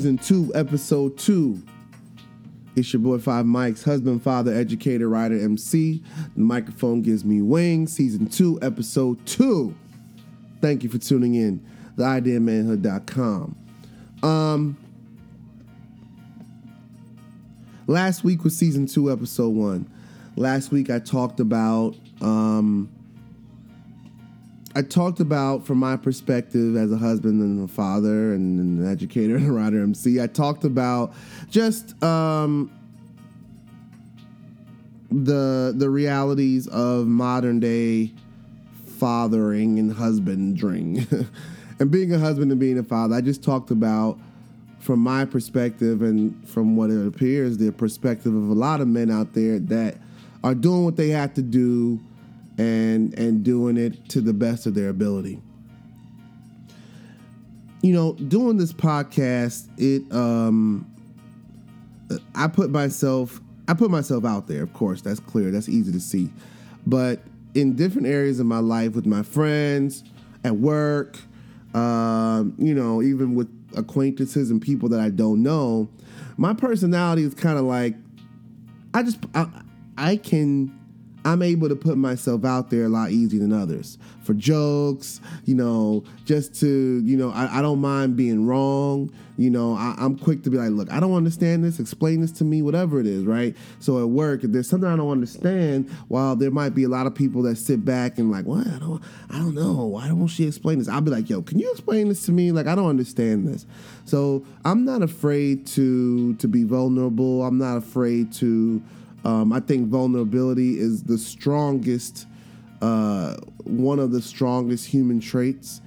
season two, episode two. It's your boy Five Mike's husband, father, educator, writer, MC. The microphone gives me wings. Season two, episode two. Thank you for tuning in. TheIdeaManhood.com. Um, last week was season two, episode one. Last week I talked about um, I talked about from my perspective as a husband and a father and an educator and a writer MC. I talked about just um, the the realities of modern day fathering and husbanding, and being a husband and being a father. I just talked about from my perspective and from what it appears the perspective of a lot of men out there that are doing what they have to do and and doing it to the best of their ability. You know, doing this podcast, it um I put myself I put myself out there, of course, that's clear, that's easy to see. But in different areas of my life with my friends, at work, um, you know, even with acquaintances and people that I don't know, my personality is kind of like I just I, I can I'm able to put myself out there a lot easier than others for jokes, you know, just to, you know, I, I don't mind being wrong. You know, I, am quick to be like, look, I don't understand this, explain this to me, whatever it is, right? So at work, if there's something I don't understand, while there might be a lot of people that sit back and like, what? I don't, I don't know. Why don't she explain this? I'll be like, yo, can you explain this to me? Like, I don't understand this. So I'm not afraid to to be vulnerable. I'm not afraid to um, I think vulnerability is the strongest, uh, one of the strongest human traits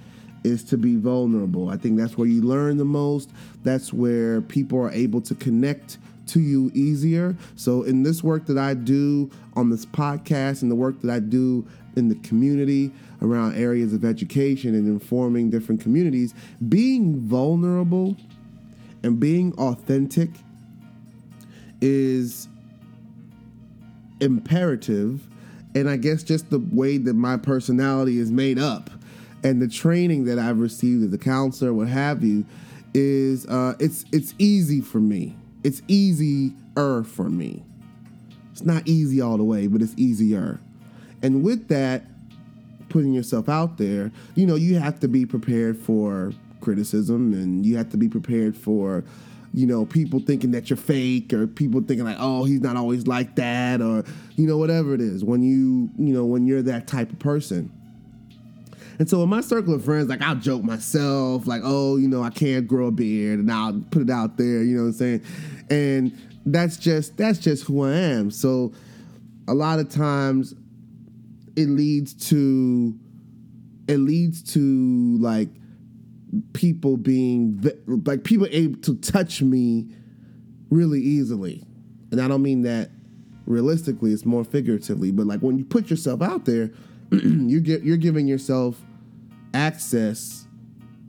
is to be vulnerable. I think that's where you learn the most. That's where people are able to connect to you easier. So, in this work that I do on this podcast and the work that I do in the community around areas of education and informing different communities, being vulnerable and being authentic is imperative and I guess just the way that my personality is made up and the training that I've received as a counselor, what have you, is uh, it's it's easy for me. It's easier for me. It's not easy all the way, but it's easier. And with that, putting yourself out there, you know, you have to be prepared for criticism and you have to be prepared for you know, people thinking that you're fake or people thinking like, oh, he's not always like that or, you know, whatever it is when you, you know, when you're that type of person. And so in my circle of friends, like I'll joke myself, like, oh, you know, I can't grow a beard and I'll put it out there, you know what I'm saying? And that's just that's just who I am. So a lot of times it leads to it leads to like people being like people able to touch me really easily. And I don't mean that realistically, it's more figuratively, but like when you put yourself out there, you get you're giving yourself access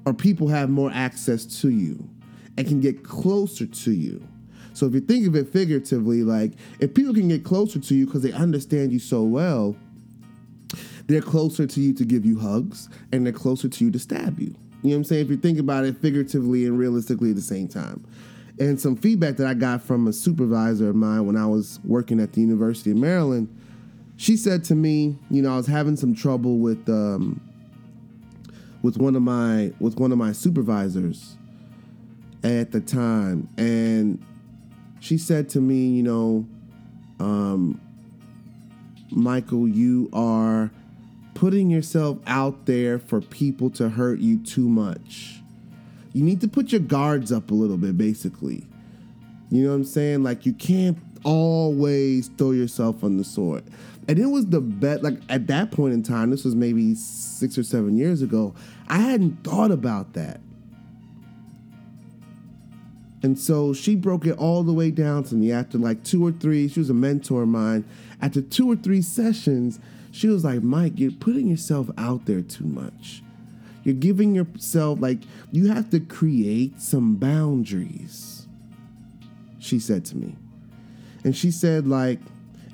or people have more access to you and can get closer to you. So if you think of it figuratively, like if people can get closer to you because they understand you so well, they're closer to you to give you hugs and they're closer to you to stab you. You know what I'm saying? If you think about it figuratively and realistically at the same time. And some feedback that I got from a supervisor of mine when I was working at the University of Maryland, she said to me, you know, I was having some trouble with um, with one of my with one of my supervisors at the time, and she said to me, you know, um, Michael, you are putting yourself out there for people to hurt you too much. You need to put your guards up a little bit, basically. You know what I'm saying? Like, you can't always throw yourself on the sword. And it was the bet, like, at that point in time, this was maybe six or seven years ago, I hadn't thought about that. And so she broke it all the way down to me after like two or three. She was a mentor of mine. After two or three sessions, she was like, Mike, you're putting yourself out there too much. You're giving yourself, like, you have to create some boundaries. She said to me. And she said, like,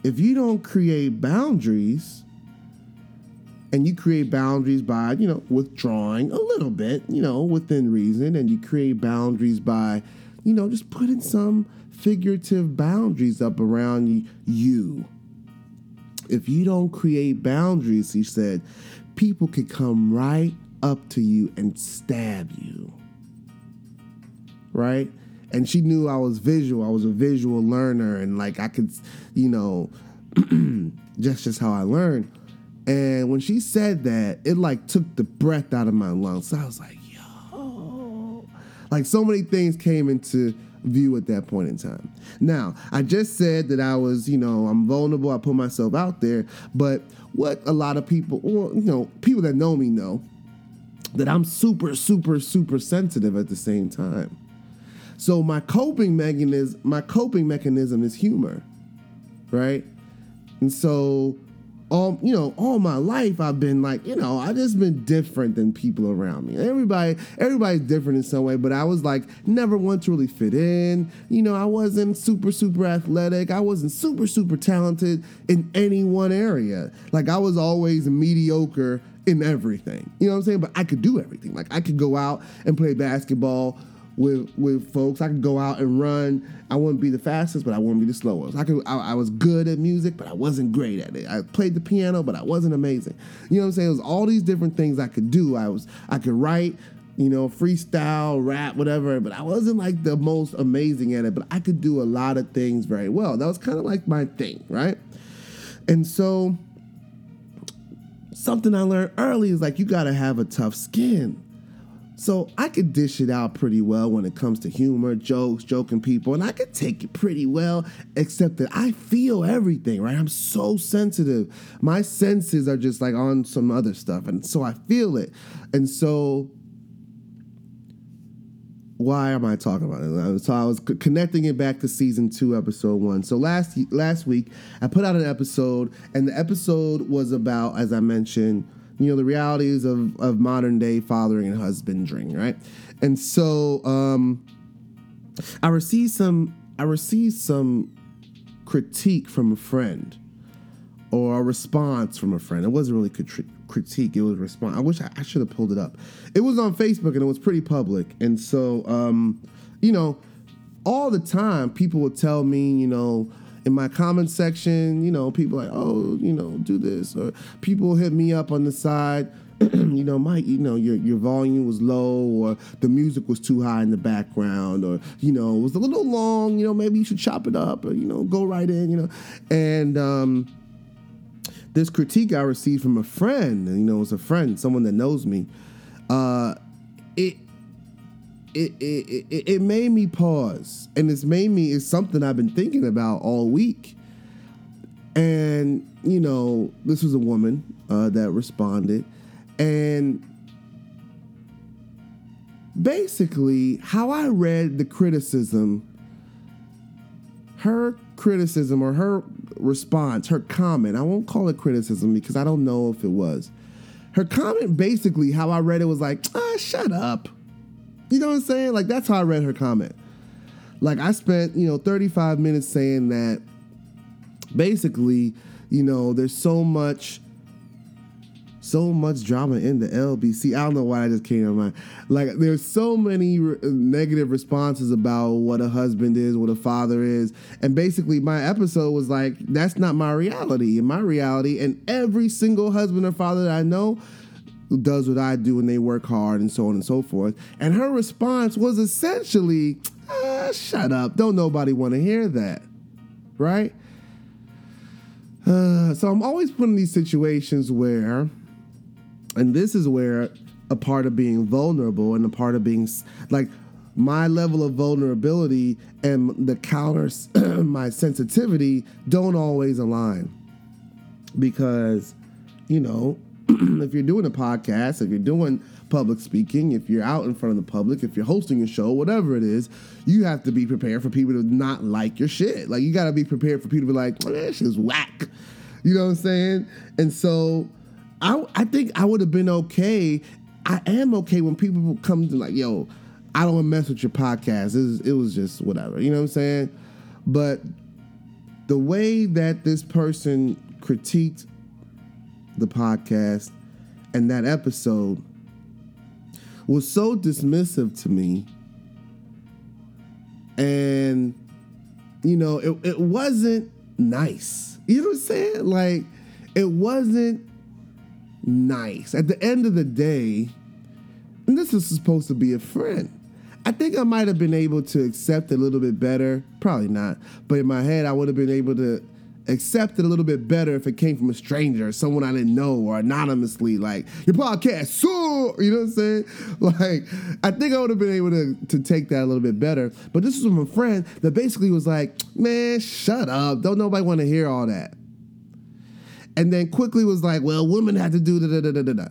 if you don't create boundaries, and you create boundaries by you know withdrawing a little bit you know within reason and you create boundaries by you know just putting some figurative boundaries up around you if you don't create boundaries he said people could come right up to you and stab you. Right? And she knew i was visual. I was a visual learner and like i could you know just just how i learned. And when she said that, it like took the breath out of my lungs. So I was like, yo. Oh. Like so many things came into view at that point in time. Now, I just said that I was, you know, I'm vulnerable, I put myself out there, but what a lot of people, or you know, people that know me know that I'm super, super, super sensitive at the same time. So my coping mechanism, my coping mechanism is humor, right? And so all you know all my life i've been like you know i just been different than people around me. Everybody everybody's different in some way but i was like never want to really fit in. You know i wasn't super super athletic. I wasn't super super talented in any one area. Like i was always mediocre in everything. You know what i'm saying? But i could do everything. Like i could go out and play basketball with with folks. I could go out and run. I wouldn't be the fastest, but I wouldn't be the slowest. I could. I, I, was good at music, but I wasn't great at it. I played the piano, but I wasn't amazing. You know what I'm saying? It was all these different things I could do. I was. I could write. You know, freestyle, rap, whatever. But I wasn't like the most amazing at it. But I could do a lot of things very well. That was kind of like my thing, right? And so something I learned early is like you got to have a tough skin so I could dish it out pretty well when it comes to humor, jokes, joking people, and I could take it pretty well, except that I feel everything, right? I'm so sensitive. My senses are just like on some other stuff, and so I feel it. And so why am I talking about it? Uh, so I was connecting it back to season two, episode one. So last last week I put out an episode, and the episode was about, as I mentioned, you know the realities of, of modern day fathering and husbandry right? And so um, i received some i received some critique from a friend or a response from a friend. It wasn't really critique it was response. I wish i, I should have pulled it up. It was on facebook and it was pretty public. And so um, you know all the time people would tell me you know in my comment section, you know, people like, oh, you know, do this, or people hit me up on the side. you know, Mike, you know, your your volume was low, or the music was too high in the background, or you know, it was a little long. You know, maybe you should chop it up, or you know, go right in. You know, and um, this critique I received from a friend, you know, it's a friend, someone that knows me. Uh, it, it, it, made me pause and it's made me it's something i've been thinking about all week. And you know this was a woman uh, that responded and basically how i read the criticism her criticism or her response her comment i won't call it criticism because i don't know if it was her comment basically how i read it was like ah shut up you know what I'm saying? Like that's how I read her comment. Like I spent, you know, 35 minutes saying that basically, you know, there's so much so much drama in the LBC. I don't know why I just came to mind. Like there's so many re- negative responses about what a husband is, what a father is, and basically my episode was like, that's not my reality. In my reality, and every single husband or father that I know does what I do and they work hard and so on and so forth. And her response was essentially, ah, shut up. Don't nobody want to hear that. Right? Uh, so I'm always put in these situations where, and this is where a part of being vulnerable and a part of being like my level of vulnerability and the counter my sensitivity don't always align because you know if you're doing a podcast, if you're doing public speaking, if you're out in front of the public, if you're hosting a show, whatever it is, you have to be prepared for people to not like your shit. Like you got to be prepared for people to be like, oh, that shit's whack. You know what I'm saying? And so I, I think I would have been okay. I am okay when people come to like, yo, I don't want to mess with your podcast. It was, it was just whatever. You know what I'm saying? But the way that this person critiqued the podcast and that episode was so dismissive to me. And, you know, it, it wasn't nice. You know what I'm saying? Like, it wasn't nice. At the end of the day, and this is supposed to be a friend. I think I might have been able to accept a little bit better. Probably not. But in my head, I would have been able to accept it a little bit better if it came from a stranger or someone I didn't know or anonymously, like, your podcast, so, you know what I'm saying? Like, I think I would have been able to, to take that a little bit better. But this was from a friend that basically was like, man, shut up. Don't nobody want to hear all that. And then quickly was like, well, women have to do da da da da da.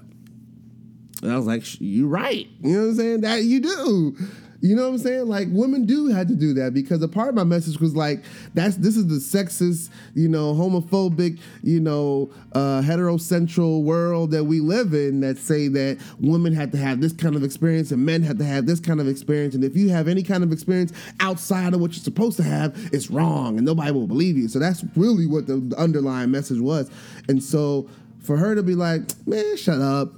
And I was like, you're right. You know what I'm saying? That you do. You know what I'm saying? Like women do have to do that because a part of my message was like, that's this is the sexist, you know, homophobic, you know, uh, heterocentral world that we live in that say that women have to have this kind of experience and men have to have this kind of experience. And if you have any kind of experience outside of what you're supposed to have, it's wrong and nobody will believe you. So that's really what the underlying message was. And so for her to be like, man, shut up,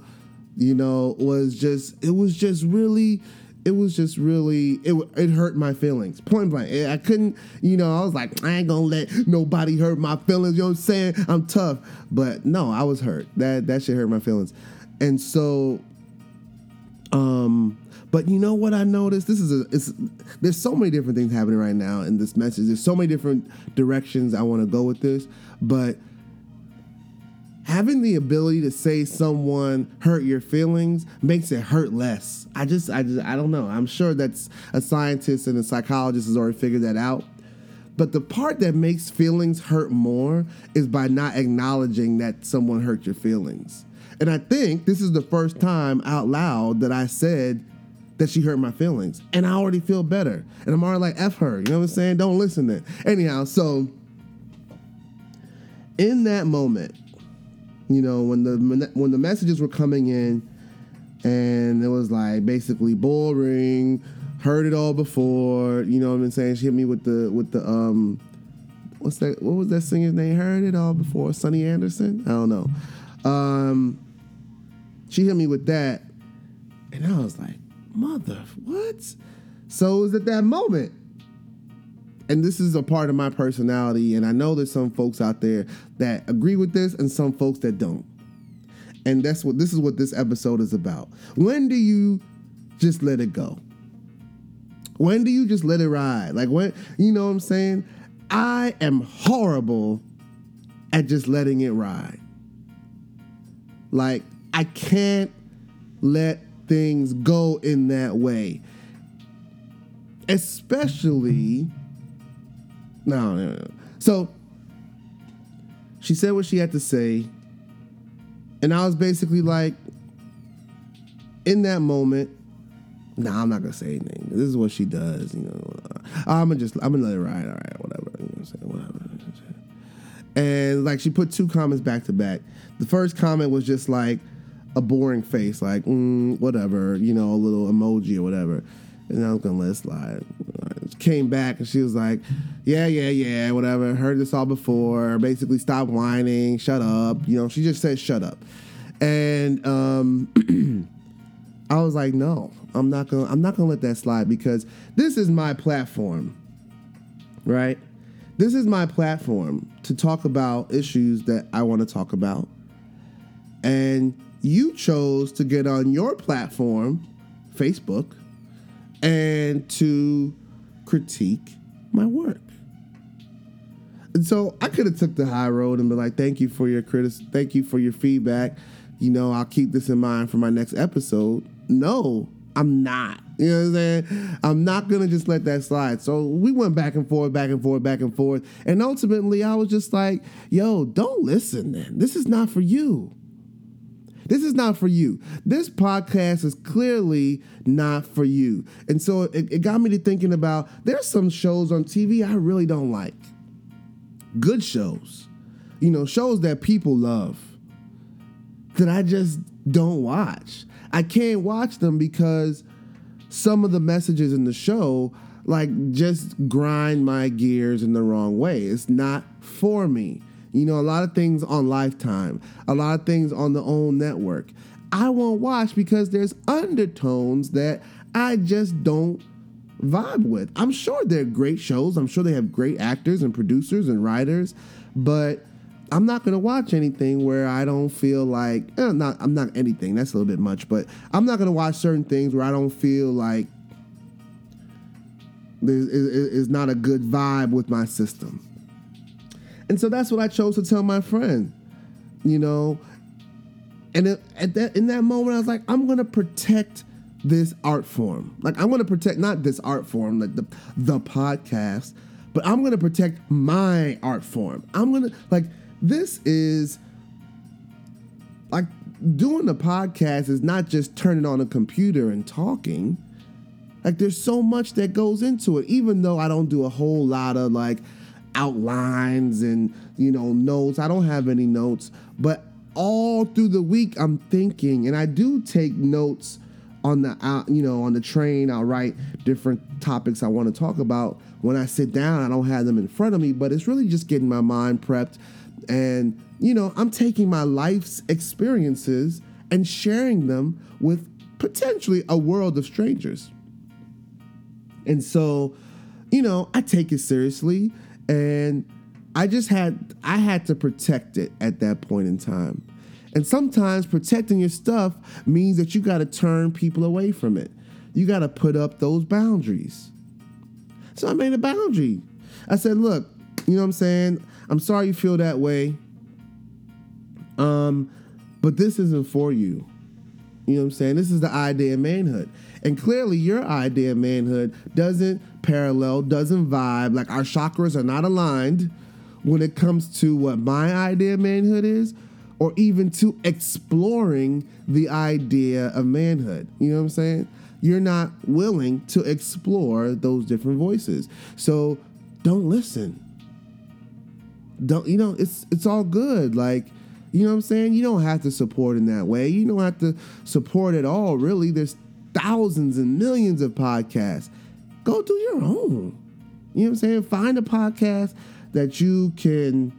you know, was just it was just really it was just really it it hurt my feelings. Point blank. I couldn't you know i was like i ain't gonna let nobody hurt my feelings you know what i'm saying? I'm tough. But no i was hurt. That that shit hurt my feelings. And so um but you know what i noticed? This is a it's there's so many different things happening right now in this message. There's so many different directions i want to go with this but having the ability to say someone hurt your feelings makes it hurt less. I just, I just, I don't know. I'm sure that's a scientist and a psychologist has already figured that out. But the part that makes feelings hurt more is by not acknowledging that someone hurt your feelings. And I think this is the first time out loud that I said that she hurt my feelings. And I already feel better. And I'm already like, F her. You know what I'm saying? Don't listen to it. Anyhow, so in that moment, you know, when the when the messages were coming in, and it was like basically boring, heard it all before. You know what I'm saying? She hit me with the with the um, what's that? What was that singer's name? Heard it all before. Sonny Anderson? I don't know. Um, she hit me with that, and I was like, mother, what? So it was at that moment and this is a part of my personality, and I know there's some folks out there that agree with this and some folks that don't. And that's what this is what this episode is about. When do you just let it go? When do you just let it ride? Like when you know what I'm saying? I am horrible at just letting it ride. Like I can't let things go in that way. Especially no, no, no. So she said what she had to say, and I was basically like, in that moment, nah, I'm not gonna say anything. This is what she does, you know. I'm gonna just, I'm gonna let it ride. All right, whatever. You know what I'm saying? Whatever. And like she put two comments back to back. The first comment was just like a boring face, like mm, whatever, you know, a little emoji or whatever and I was gonna let it slide. Came back and she was like, "Yeah, yeah, yeah, whatever. Heard this all before. Basically, stop whining. Shut up. You know." She just said, "Shut up," and um, I was like, "No, I'm not gonna. I'm not gonna let that slide because this is my platform, right? This is my platform to talk about issues that I want to talk about, and you chose to get on your platform, Facebook." and to critique my work. And so I could have took the high road and been like, "Thank you for your critic, thank you for your feedback. You know, I'll keep this in mind for my next episode." No, I'm not. You know what I'm saying? I'm not gonna just let that slide. So we went back and forth, back and forth, back and forth, and ultimately I was just like, "Yo, don't listen. Then this is not for you." This is not for you. This podcast is clearly not for you. And so it, it got me to thinking about there's some shows on TV I really don't like. Good shows. You know, shows that people love that I just don't watch. I can't watch them because some of the messages in the show like just grind my gears in the wrong way. It's not for me. You know, a lot of things on Lifetime, a lot of things on the OWN network. I won't watch because there's undertones that I just don't vibe with. I'm sure they're great shows. I'm sure they have great actors and producers and writers, but I'm not gonna watch anything where I don't feel like eh, not I'm not anything. That's a little bit much, but I'm not gonna watch certain things where I don't feel like there's is not a good vibe with my system. And so that's what I chose to tell my friend. You know, and it, at that in that moment I was like, I'm gonna protect this art form. Like I'm gonna protect not this art form, like the the podcast, but I'm gonna protect my art form. I'm gonna like this is like doing the podcast is not just turning on a computer and talking. Like there's so much that goes into it, even though I don't do a whole lot of like outlines and you know notes. I don't have any notes, but all through the week I'm thinking, and I do take notes on the out, you know, on the train. I'll write different topics I want to talk about. When I sit down, I don't have them in front of me, but it's really just getting my mind prepped, and you know, I'm taking my life's experiences and sharing them with potentially a world of strangers. And so, you know, I take it seriously and I just had I had to protect it at that point in time. And sometimes protecting your stuff means that you got to turn people away from it. You got to put up those boundaries. So I made a boundary. I said, "Look, you know what I'm saying? I'm sorry you feel that way. Um, but this isn't for you. You know what I'm saying? This is the idea of manhood. And clearly, your idea of manhood doesn't parallel, doesn't vibe. Like our chakras are not aligned when it comes to what my idea of manhood is, or even to exploring the idea of manhood. You know what I'm saying? You're not willing to explore those different voices. So don't listen. Don't you know it's it's all good. Like you know what I'm saying? You don't have to support in that way. You don't have to support at all, really. There's thousands and millions of podcasts. Go do your own. You know what I'm saying? Find a podcast that you can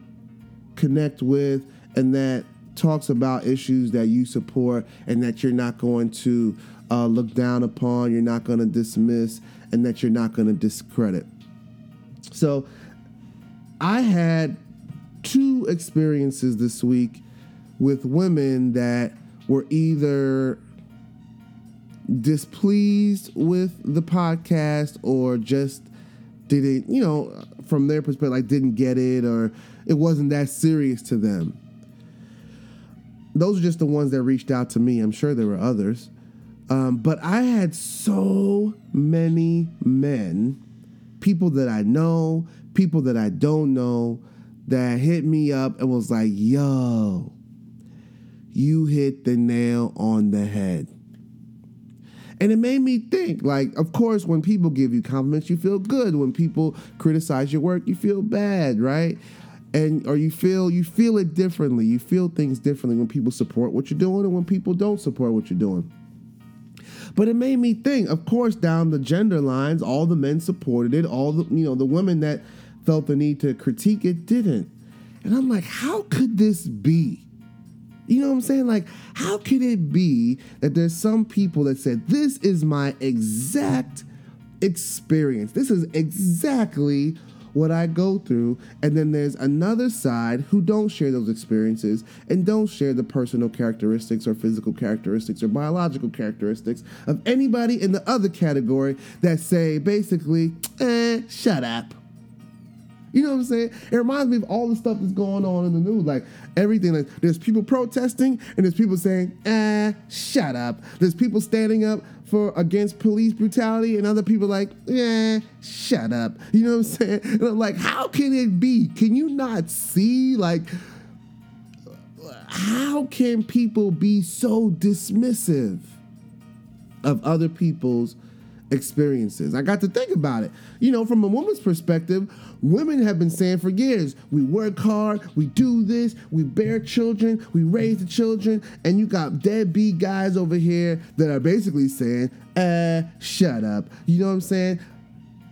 connect with and that talks about issues that you support and that you're not going to uh, look down upon, you're not going to dismiss, and that you're not going to discredit. So I had two experiences this week with women that were either displeased with the podcast or just didn't, you know, from their perspective, like didn't get it or it wasn't that serious to them. Those are just the ones that reached out to me. I'm sure there were others. Um, but I had so many men, people that I know, people that I don't know, that hit me up and was like, yo, you hit the nail on the head. And it made me think, like, of course, when people give you compliments, you feel good. When people criticize your work, you feel bad, right? And or you feel you feel it differently. You feel things differently when people support what you're doing and when people don't support what you're doing. But it made me think, of course, down the gender lines, all the men supported it, all the you know, the women that felt the need to critique it didn't. And I'm like, how could this be? You know what I'm saying? Like, how could it be that there's some people that said, This is my exact experience? This is exactly what I go through. And then there's another side who don't share those experiences and don't share the personal characteristics or physical characteristics or biological characteristics of anybody in the other category that say basically, eh, shut up. You know what I'm saying? It reminds me of all the stuff that's going on in the news. Like everything. Like there's people protesting and there's people saying, "Ah, shut up." There's people standing up for against police brutality and other people like, "Yeah, shut up." You know what I'm saying? And I'm like, how can it be? Can you not see like? How can people be so dismissive of other people's experiences. I got to think about it. You know, from a woman's perspective, women have been saying for years, we work hard, we do this, we bear children, we raise the children, and you got deadbeat guys over here that are basically saying, uh, shut up. You know what I'm saying?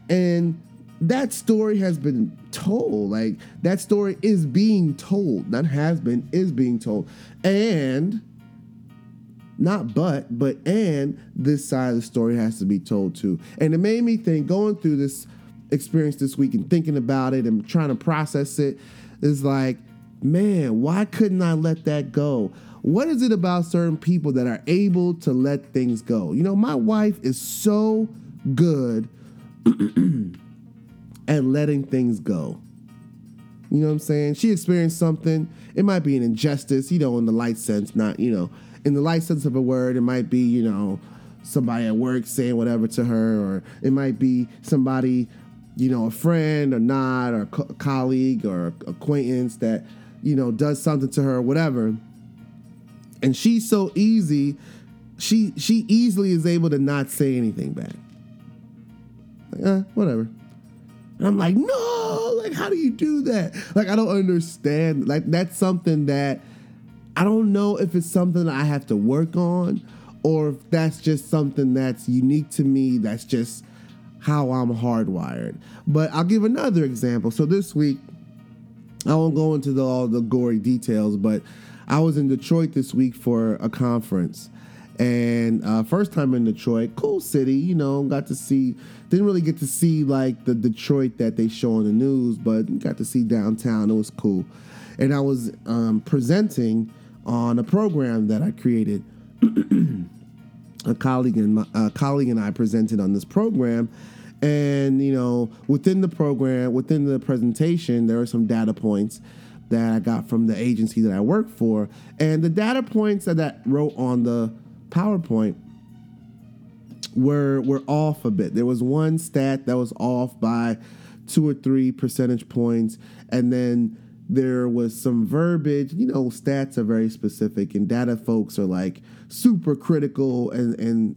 And that story has been told. Like that story is being told. Not has been, is being told. And not but, but and this side of the story has to be told too. And it made me think going through this experience this week and thinking about it and trying to process it is like, man, why couldn't I let that go? What is it about certain people that are able to let things go? You know, my wife is so good at letting things go. You know what I'm saying? She experienced something. It might be an injustice, you know, in the light sense, not, you know, in the light sense of a word, it might be, you know, somebody at work saying whatever to her, or it might be somebody, you know, a friend or not, or a co- colleague or acquaintance that, you know, does something to her or whatever. And she's so easy, she she easily is able to not say anything back. Like, eh, whatever. And I'm like, no, like, how do you do that? Like, I don't understand. Like, that's something that I don't know if it's something I have to work on or if that's just something that's unique to me, that's just how I'm hardwired. But I'll give another example. So this week, I won't go into the, all the gory details, but I was in Detroit this week for a conference. And uh, first time in Detroit, cool city, you know, got to see, didn't really get to see like the Detroit that they show on the news, but got to see downtown. It was cool. And I was um, presenting on a program that I created. a colleague and my, a colleague and I presented on this program, and you know, within the program, within the presentation, there are some data points that I got from the agency that I work for, and the data points that I wrote on the PowerPoint were were off a bit. There was one stat that was off by two or three percentage points, and then there was some verbiage. You know, stats are very specific, and data folks are like super critical and and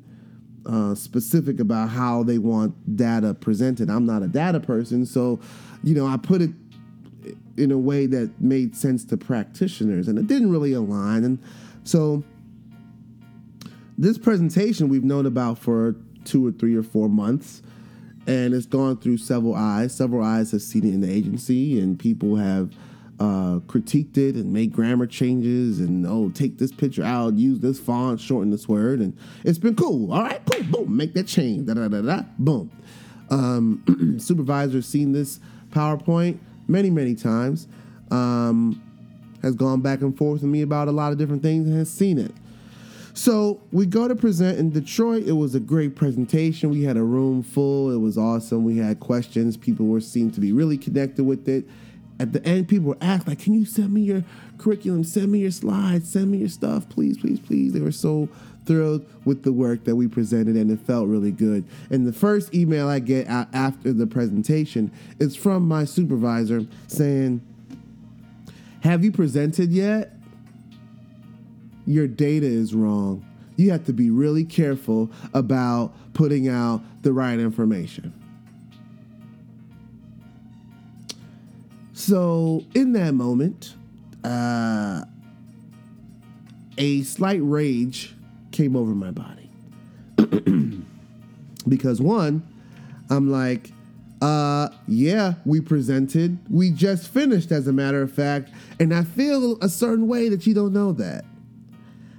uh, specific about how they want data presented. I'm not a data person, so you know, I put it in a way that made sense to practitioners, and it didn't really align. And so, this presentation we've known about for two or three or four months and it's gone through several eyes. Several eyes have seen it in the agency, and people have uh, critiqued it and made grammar changes and oh take this picture out, use this font, shorten this word, and it's been cool. All right, cool, boom, make that change, da da da da, boom. Um, supervisor's seen this PowerPoint many many times, um, has gone back and forth with me about a lot of different things and has seen it. So we go to present in Detroit. It was a great presentation. We had a room full. It was awesome. We had questions. People were seemed to be really connected with it at the end, people were asking, like, can you send me your curriculum? Send me your slides. Send me your stuff, please, please, please. They were so thrilled with the work that we presented, and it felt really good. And the first email I get out after the presentation is from my supervisor saying, Have you presented yet? Your data is wrong. You have to be really careful about putting out the right information. So, in that moment, uh, a slight rage came over my body. because, one, I'm like, uh, yeah, we presented. We just finished, as a matter of fact. And I feel a certain way that you don't know that.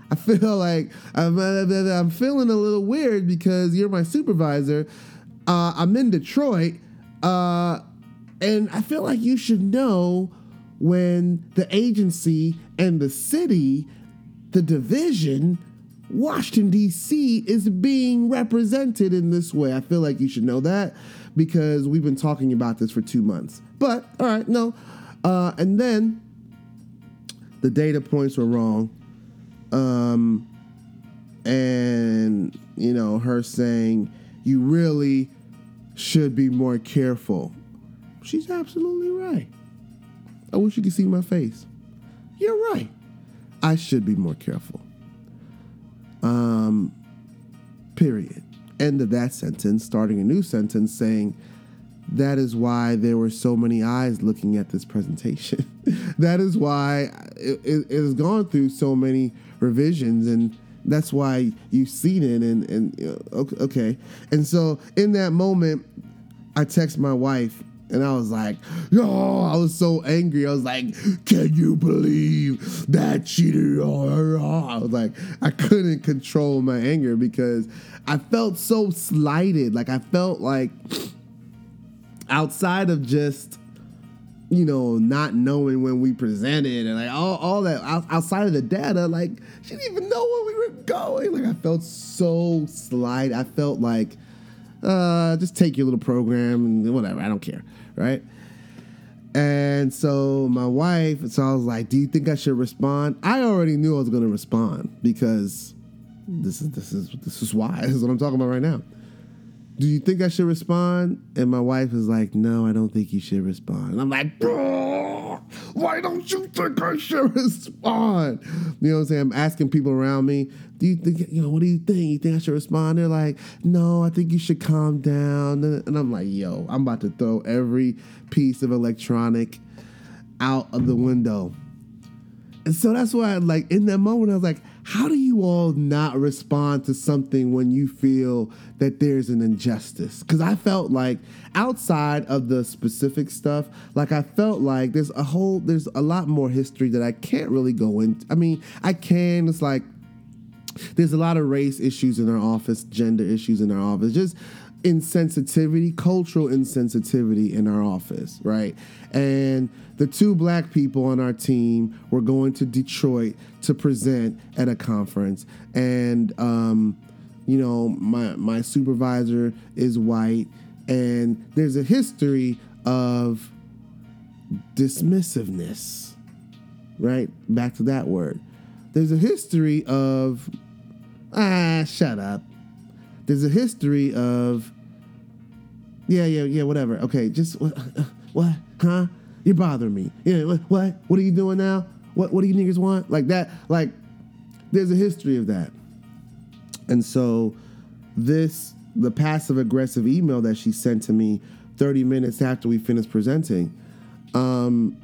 I feel like I'm, I'm feeling a little weird because you're my supervisor. Uh, I'm in Detroit. Uh, and I feel like you should know when the agency and the city, the division, Washington, D.C., is being represented in this way. I feel like you should know that because we've been talking about this for two months. But, all right, no. Uh, and then the data points were wrong. Um, and, you know, her saying, you really should be more careful She's absolutely right. I wish you could see my face. You're right. I should be more careful. Um, period. End of that sentence, starting a new sentence saying, that is why there were so many eyes looking at this presentation. that is why it, it, it, has gone through so many revisions, and that's why you've seen it. And, and okay. And so in that moment, I text my wife And I was like, yo, I was so angry. I was like, can you believe that she did? I was like, I couldn't control my anger because I felt so slighted. Like I felt like outside of just you know, not knowing when we presented and like all, all that outside of the data, like she didn't even know where we were going. Like I felt so slight. I felt like, uh, just take your little program and whatever. I don't care, right? And so my wife, so I was like, "Do you think I should respond?" I already knew I was going to respond because this is this is this is why this is what I'm talking about right now do you think I should respond? And my wife is like, no, I don't think you should respond. And I'm like, why don't you think I should respond? You know what I'm saying? I'm asking people around me, do you think, you know, what do you think? You think I should respond? They're like, no, I think you should calm down. And I'm like, yo, I'm about to throw every piece of electronic out of the window. And so that's why, like, in that moment, I was like, how do you all not respond to something when you feel that there's an injustice? Because I felt like outside of the specific stuff, like I felt like there's a whole, there's a lot more history that I can't really go into. I mean, I can. It's like there's a lot of race issues in our office, gender issues in our office, just insensitivity, cultural insensitivity in our office, right? And the two black people on our team were going to Detroit to present at a conference, and um, you know, my my supervisor is white, and there's a history of dismissiveness, right? Back to that word. There's a history of ah, shut up. There's a history of yeah, yeah, yeah, whatever. Okay, just what, uh, what, huh? You're bothering me. Yeah, what, what? What are you doing now? What, what do you niggas want? Like that. Like, there's a history of that, and so this the passive aggressive email that she sent to me 30 minutes after we finished presenting um,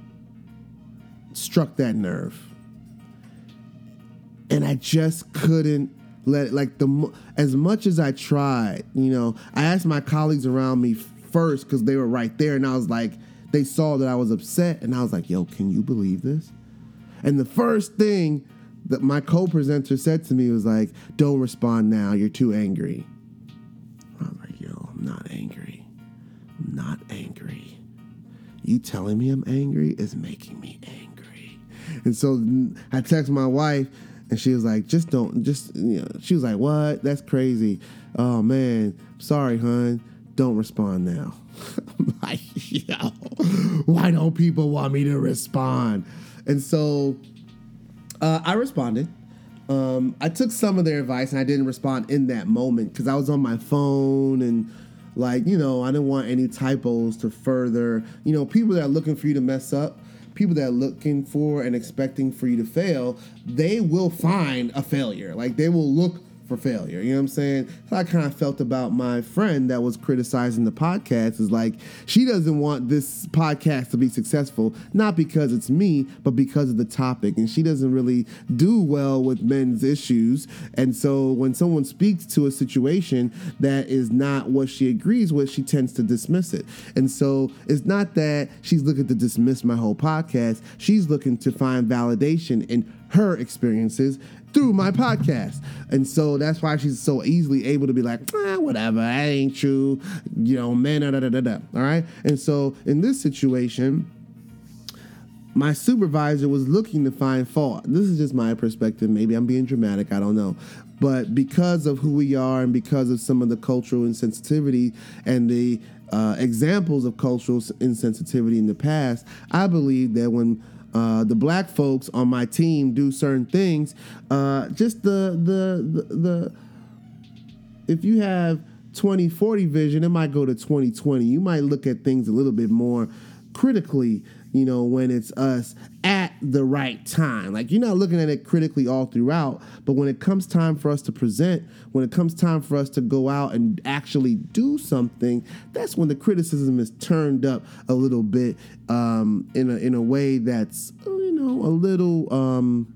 struck that nerve and i just couldn't let like the as much as I tried, you know, I asked my colleagues around me first because they were right there, and I was like, they saw that I was upset, and I was like, yo, can you believe this? And the first thing that my co-presenter said to me was like, don't respond now, you're too angry. I'm like, yo, I'm not angry. I'm not angry. You telling me I'm angry is making me angry. And so I text my wife and she was like, just don't, just, you know, she was like, what? That's crazy. Oh man, sorry, hun. Don't respond now. I'm like, yo, why don't people want me to respond? And so uh, I responded. Um, I took some of their advice and I didn't respond in that moment because I was on my phone and like, you know, I didn't want any typos to further, you know, people that are looking for you to mess up people that are looking for and expecting for you to fail, they will find a failure. Like they will look for failure. You know what I'm saying? So I kind of felt about my friend that was criticizing the podcast is like she doesn't want this podcast to be successful, not because it's me, but because of the topic. And she doesn't really do well with men's issues. And so when someone speaks to a situation that is not what she agrees with, she tends to dismiss it. And so it's not that she's looking to dismiss my whole podcast, she's looking to find validation in her experiences through my podcast. And so that's why she's so easily able to be like, ah, whatever, that ain't true. You know, man, da, da, da, da. All right. And so in this situation, my supervisor was looking to find fault. This is just my perspective. Maybe I'm being dramatic. I don't know. But because of who we are and because of some of the cultural insensitivity and the uh, examples of cultural insensitivity in the past, I believe that when uh, the black folks on my team do certain things. Uh, just the, the the the if you have 2040 vision, it might go to 2020. You might look at things a little bit more critically you know, when it's us at the right time. Like you're not looking at it critically all throughout, but when it comes time for us to present, when it comes time for us to go out and actually do something, that's when the criticism is turned up a little bit um, in a in a way that's you know a little. Um,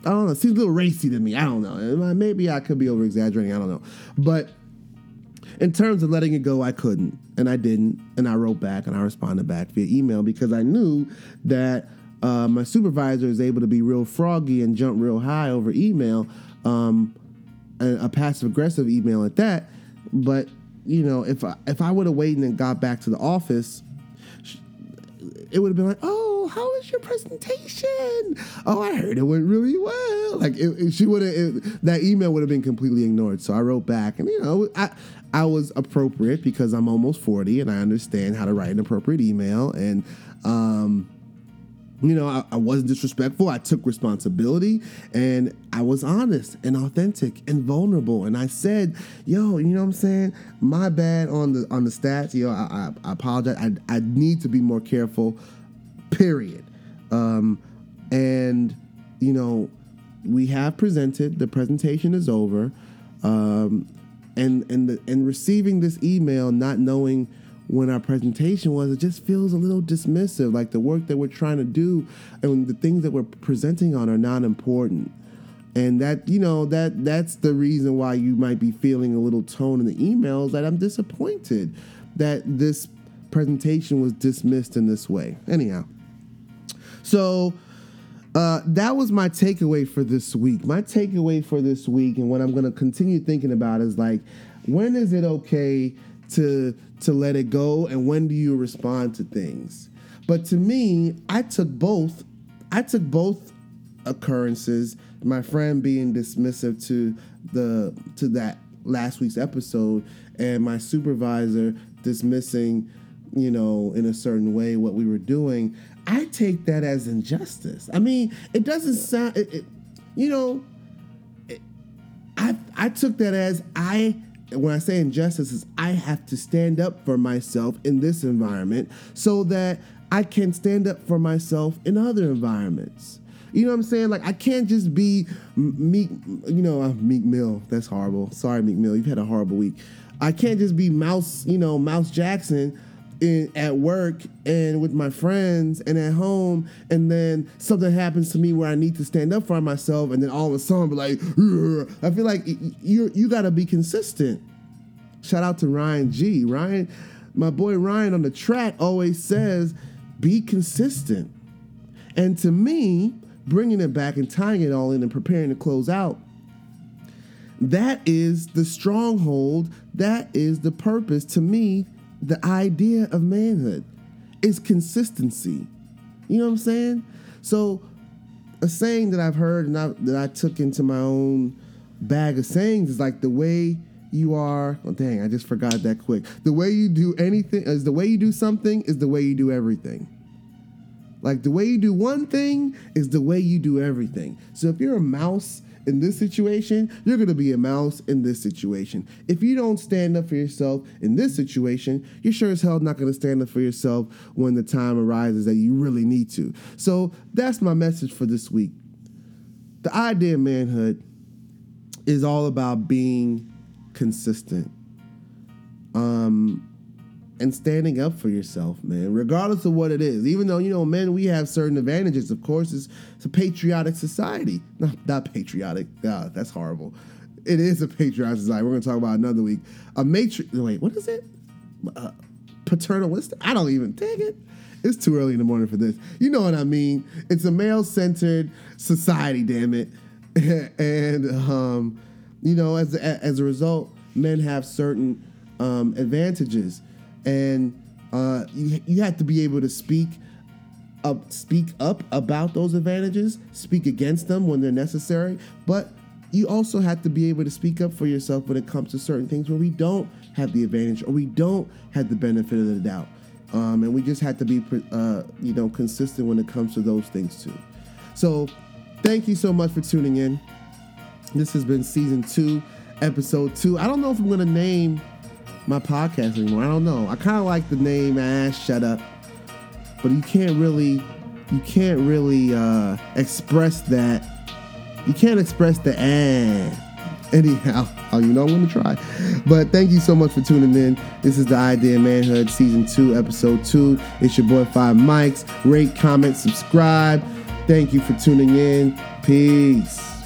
I don't know. Seems a little racy to me. I don't know. Maybe I could be over exaggerating. I don't know. But in terms of letting it go, I couldn't, and I didn't, and I wrote back and I responded back via email because I knew that uh, my supervisor is able to be real froggy and jump real high over email, um, a, passive aggressive email at that. But you know, if I, if I would have waited and got back to the office, it would have been like, "Oh, how was your presentation? Oh, I heard it went really well." Like it, it, she would have that email would have been completely ignored. So I wrote back, and you know, I I was appropriate because I'm almost forty and I understand how to write an appropriate email, and um, you know, I, I, wasn't disrespectful. I took responsibility and I was honest and authentic and vulnerable. And I said, yo, you know what I'm saying? My bad on the on the stats. Yo, I, I, I apologize. I, I need to be more careful, period. Um, and, you know, we have presented, the presentation is over. Um, and and the, and receiving this email, not knowing when our presentation was, it just feels a little dismissive. Like the work that we're trying to do and the things that we're presenting on are not important. And that, you know, that that's the reason why you might be feeling a little tone in the emails that I'm disappointed that this presentation was dismissed in this way. Anyhow. So uh, that was my takeaway for this week. My takeaway for this week, and what I'm going to continue thinking about is like, when is it okay to to let it go and when do you respond to things? But to me i took both i took both occurrences my friend being dismissive to the to that last week's episode and my supervisor dismissing you know in a certain way what we were doing. I take that as injustice. I mean it doesn't sound it, it, you know it, i i took that as i when I say injustice, is I have to stand up for myself in this environment so that I can stand up for myself in other environments. You know what I'm saying? Like I can't just be Meek, you know, uh, Meek Mill. That's horrible. Sorry, Meek Mill. You've had a horrible week. I can't just be Mouse, you know, Mouse Jackson in, at work and with my friends and at home, and then something happens to me where I need to stand up for myself, and then all of a sudden be like, I feel like you you got to be consistent. Shout out to Ryan G. Ryan, my boy Ryan on the track always says, be consistent. And to me, bringing it back and tying it all in and preparing to close out, that is the stronghold. That is the purpose to me the idea of manhood is consistency. You know what I'm saying? So, a saying that I've heard and I, that I took into my own bag of sayings is like the way you are. Oh, dang, I just forgot that quick. The way you do anything is the way you do something is the way you do everything. Like the way you do one thing is the way you do everything. So if you're a mouse in this situation, you're going to be a mouse in this situation. If you don't stand up for yourself in this situation, you're sure as hell not going to stand up for yourself when the time arises that you really need to. So that's my message for this week. The idea of manhood is all about being consistent. Um, and standing up for yourself, man, regardless of what it is. Even though, you know, men, we have certain advantages. Of course, it's, it's a patriotic society. Not, patriotic. God, that's horrible. It is a patriotic society. We're going to talk about another week. A matri- wait, what is it? Uh? I don't even, dang it. It's too early in the morning for this. You know what I mean? It's a male centered society, damn it. and, um, you know, as, as a result, men have certain um, advantages and uh, you you have to be able to speak up speak up about those advantages, speak against them when they're necessary, but you also have to be able to speak up for yourself when it comes to certain things where we don't have the advantage or we don't have the benefit of the doubt. Um, and we just have to be, uh, you know, consistent when it comes to those things too. So, thank you so much for tuning in. This has been season two, episode two. I don't know if I'm going to name my podcast anymore. I don't know. I kind of like the name Ass Shut Up, but you can't really, you can't really uh, express that. You can't express the ah. Anyhow, oh, you know I'm gonna try. But thank you so much for tuning in. This is the Idea Manhood Season 2, Episode 2. It's your boy Five Mics. Rate, comment, subscribe. Thank you for tuning in. Peace.